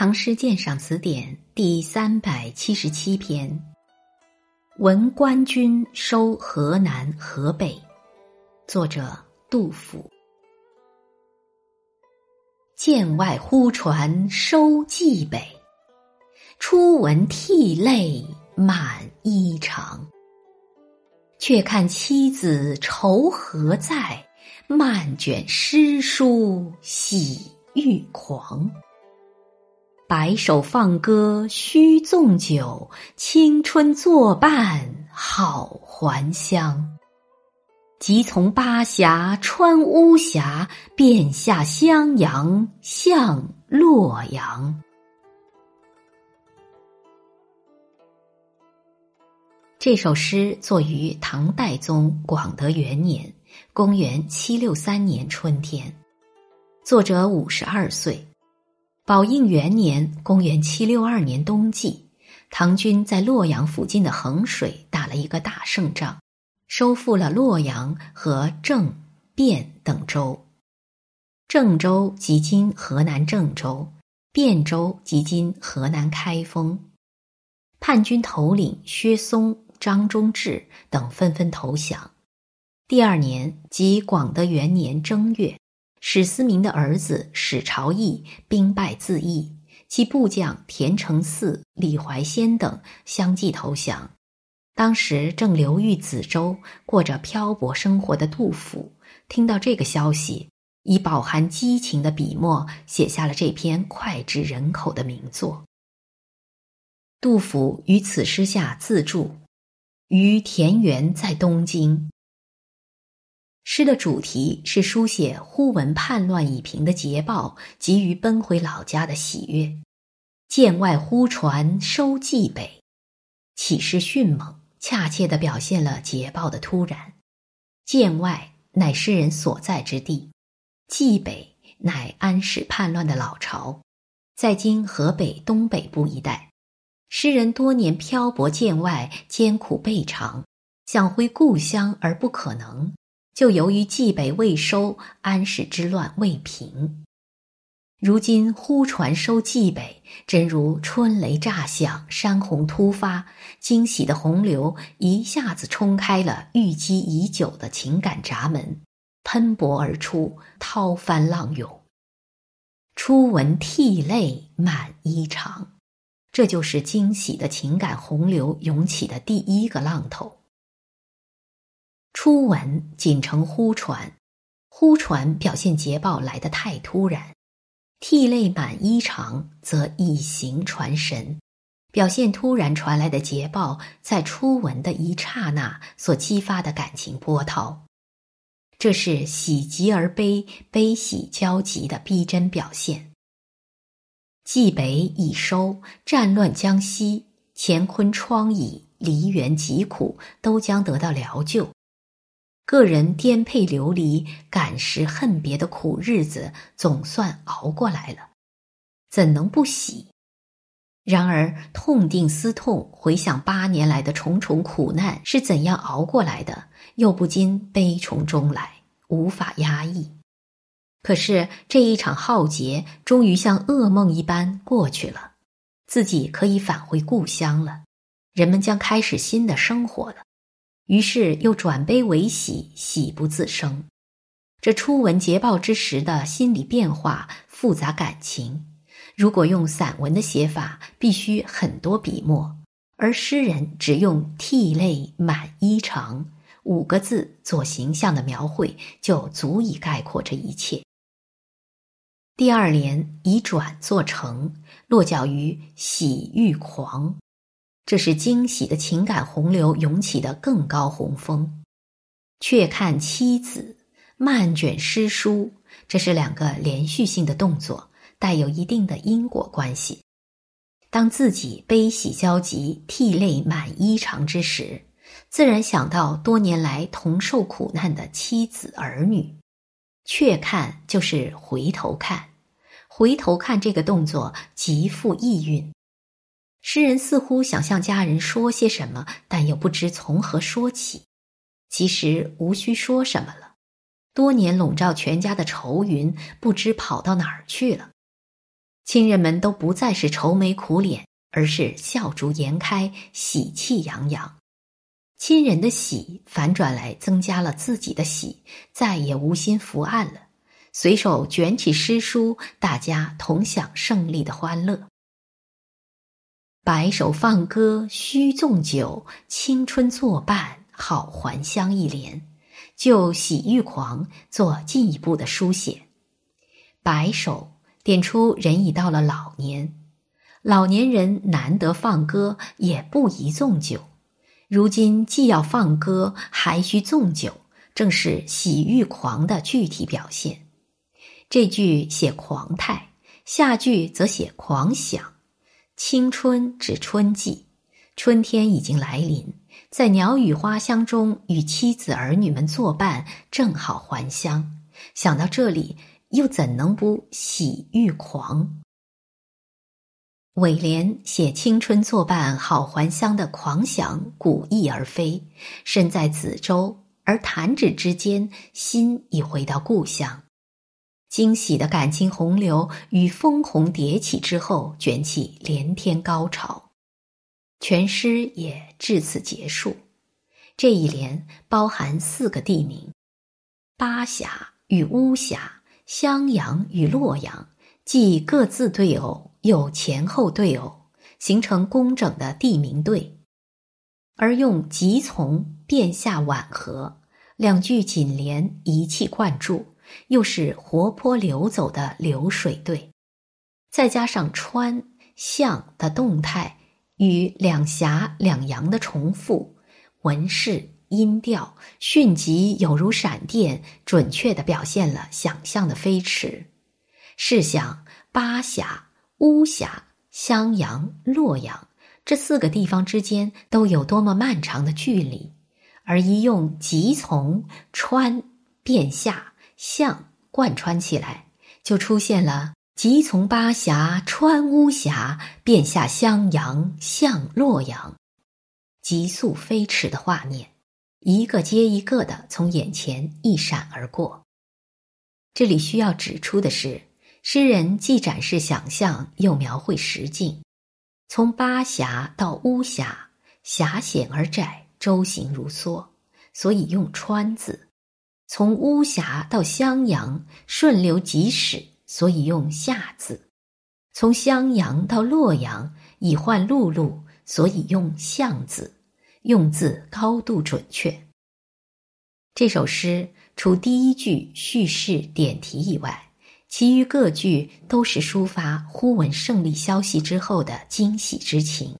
唐诗鉴赏词典第三百七十七篇《闻官军收河南河北》，作者杜甫。剑外忽传收蓟北，初闻涕泪满衣裳。却看妻子愁何在，漫卷诗书喜欲狂。白首放歌须纵酒，青春作伴好还乡。即从巴峡穿巫峡，便下襄阳向洛阳。这首诗作于唐代宗广德元年（公元七六三年）春天，作者五十二岁。宝应元年（公元762年）冬季，唐军在洛阳附近的衡水打了一个大胜仗，收复了洛阳和郑、汴等州。郑州即今河南郑州，汴州即今河南开封。叛军头领薛嵩、张忠志等纷纷投降。第二年，即广德元年正月。史思明的儿子史朝义兵败自缢，其部将田承嗣、李怀仙等相继投降。当时正流寓梓州，过着漂泊生活的杜甫，听到这个消息，以饱含激情的笔墨写下了这篇脍炙人口的名作。杜甫于此诗下自注：“于田园在东京。”诗的主题是书写忽闻叛乱已平的捷报，急于奔回老家的喜悦。剑外忽传收蓟北，起势迅猛，恰切地表现了捷报的突然。剑外乃诗人所在之地，蓟北乃安史叛乱的老巢，在今河北东北部一带。诗人多年漂泊剑外，艰苦备尝，想回故乡而不可能。就由于冀北未收，安史之乱未平，如今忽传收冀北，真如春雷炸响，山洪突发，惊喜的洪流一下子冲开了郁积已久的情感闸门，喷薄而出，涛翻浪涌。初闻涕泪满衣裳，这就是惊喜的情感洪流涌起的第一个浪头。初闻仅称忽传，忽传表现捷报来得太突然；涕泪满衣裳，则以形传神，表现突然传来的捷报在初闻的一刹那所激发的感情波涛。这是喜极而悲，悲喜交集的逼真表现。冀北已收，战乱将息，乾坤疮痍，梨园疾苦，都将得到疗救。个人颠沛流离、感时恨别的苦日子总算熬过来了，怎能不喜？然而痛定思痛，回想八年来的重重苦难是怎样熬过来的，又不禁悲从中来，无法压抑。可是这一场浩劫终于像噩梦一般过去了，自己可以返回故乡了，人们将开始新的生活了。于是又转悲为喜，喜不自胜。这初闻捷报之时的心理变化、复杂感情，如果用散文的写法，必须很多笔墨；而诗人只用“涕泪满衣裳”五个字做形象的描绘，就足以概括这一切。第二联以转作成，落脚于喜欲狂。这是惊喜的情感洪流涌起的更高洪峰。却看妻子漫卷诗书，这是两个连续性的动作，带有一定的因果关系。当自己悲喜交集、涕泪满衣裳之时，自然想到多年来同受苦难的妻子儿女。却看就是回头看，回头看这个动作极富意蕴。诗人似乎想向家人说些什么，但又不知从何说起。其实无需说什么了，多年笼罩全家的愁云不知跑到哪儿去了。亲人们都不再是愁眉苦脸，而是笑逐颜开，喜气洋洋。亲人的喜反转来，增加了自己的喜，再也无心伏案了。随手卷起诗书，大家同享胜利的欢乐。白首放歌须纵酒，青春作伴好还乡。一联就喜欲狂做进一步的书写。白首点出人已到了老年，老年人难得放歌，也不宜纵酒。如今既要放歌，还需纵酒，正是喜欲狂的具体表现。这句写狂态，下句则写狂想。青春指春季，春天已经来临，在鸟语花香中与妻子儿女们作伴，正好还乡。想到这里，又怎能不喜欲狂？尾联写青春作伴好还乡的狂想，古意而飞。身在梓州，而弹指之间，心已回到故乡。惊喜的感情洪流与烽红迭起之后，卷起连天高潮，全诗也至此结束。这一联包含四个地名：巴峡与巫峡、襄阳与洛阳，既各自对偶，又前后对偶，形成工整的地名对。而用急从、变下婉合两句紧连，一气贯注。又是活泼流走的流水队，再加上川向的动态与两峡两阳的重复，文式音调迅疾，有如闪电，准确地表现了想象的飞驰。试想，巴峡、巫峡、襄阳、洛阳这四个地方之间都有多么漫长的距离，而一用急从川变下。象贯穿起来，就出现了“即从巴峡穿巫峡，便下襄阳向洛阳”，急速飞驰的画面，一个接一个的从眼前一闪而过。这里需要指出的是，诗人既展示想象，又描绘实境。从巴峡到巫峡，狭险而窄，舟行如梭，所以用“穿”字。从巫峡到襄阳，顺流即驶，所以用“下”字；从襄阳到洛阳，以换陆路，所以用“向”字。用字高度准确。这首诗除第一句叙事点题以外，其余各句都是抒发忽闻胜利消息之后的惊喜之情。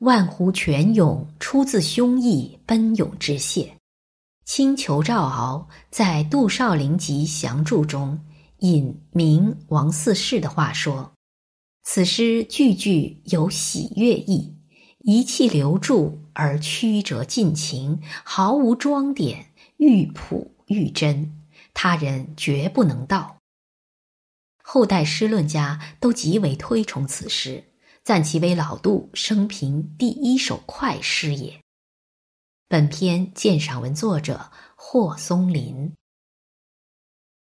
万湖泉涌，出自胸臆奔涌之泻。清裘赵敖在杜少陵集详注中引明王四世的话说：“此诗句句有喜悦意，一气流注而曲折尽情，毫无装点，愈朴愈真，他人绝不能到。”后代诗论家都极为推崇此诗，赞其为老杜生平第一首快诗也。本篇鉴赏文作者霍松林。